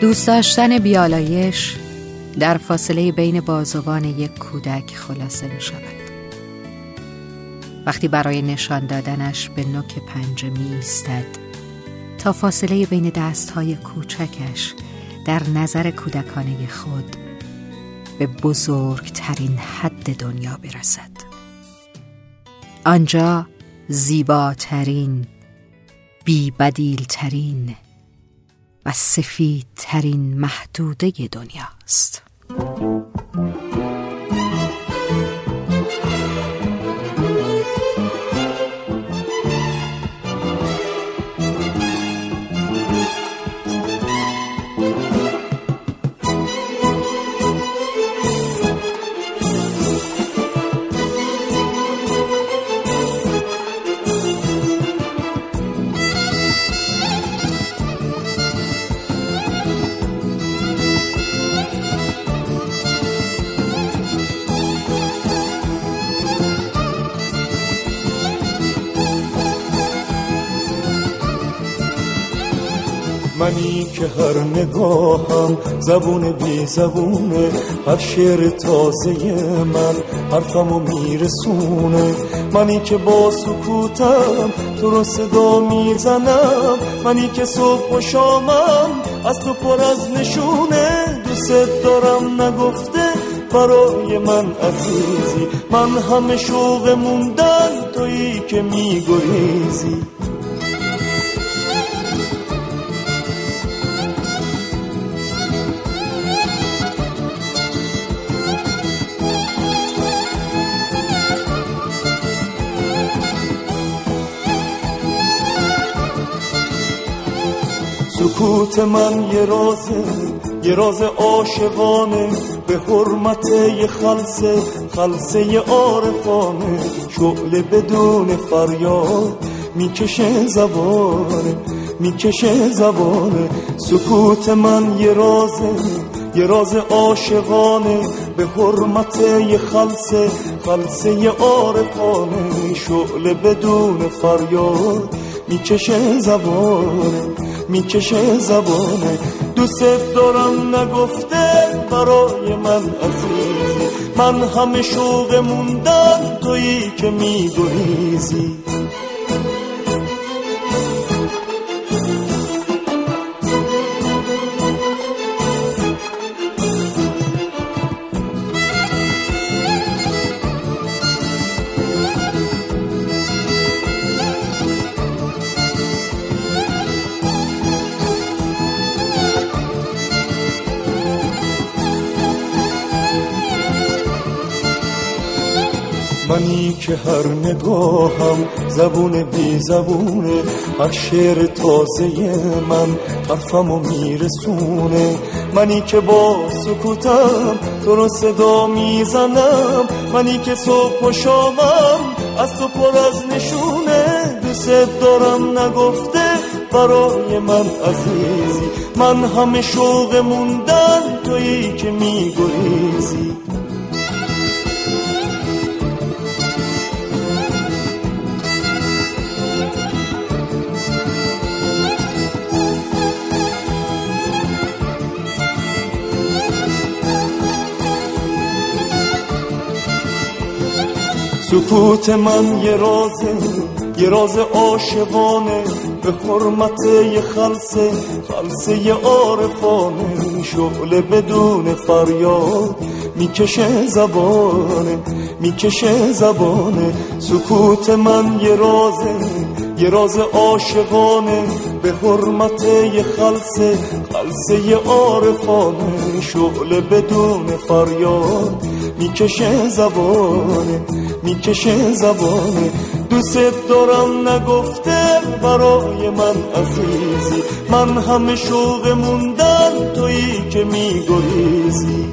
دوست داشتن بیالایش در فاصله بین بازوان یک کودک خلاصه می شود. وقتی برای نشان دادنش به نوک پنجه می ایستد تا فاصله بین دستهای کوچکش در نظر کودکانه خود به بزرگترین حد دنیا برسد. آنجا زیباترین بیبدیلترین و سفیدترین محدوده دنیاست. منی که هر نگاهم زبون بی زبونه هر شعر تازه من حرفمو میرسونه. منی که با سکوتم تو رو صدا می‌زنم. منی که صبح و شامم از تو پر از نشونه. دوست دارم نگفته برای من عزیزی. من همه شوق موندن تویی که میگریزی. سکوت من یه رازه یه راز عاشقانه به حرمت یه خلصه خلصه عارفانه. شعله بدون فریاد می‌کشه زبانه می‌کشه زبانه. سکوت من یه رازه یه راز عاشقانه به حرمت یه خلصه خلصه عارفانه. شعله بدون فریاد می‌کشه زبانه. می‌کشه زبانه. دوست دارم نگفته برای من عزیزی. من همه شوق موندن تویی که میگریزی. منی که هر نگاهم زبون بی زبونه هر شعر تازه من حرفمو میرسونه. منی که با سکوتم تو رو صدا می‌زنم منی که صبح و شامم از تو پر از نشونه. دوست دارم نگفته برای من عزیزی من همه شوق موندن تویی که میگریزی. سکوت من یه رازه یه راز عاشقانه به حرمت یه خلصه خلصه یه عارفانه شعله بدون فریاد می‌کشه زبانه می‌کشه زبانه. سکوت من یه رازه یه راز عاشقانه به حرمت یه خلصه خلصه یه عارفانه شعله بدون فریاد می‌کشه زبانه. می‌کشه زبانه دوست دارم نگفته برای من عزیزی. من همه شوق موندن تویی که میگریزی.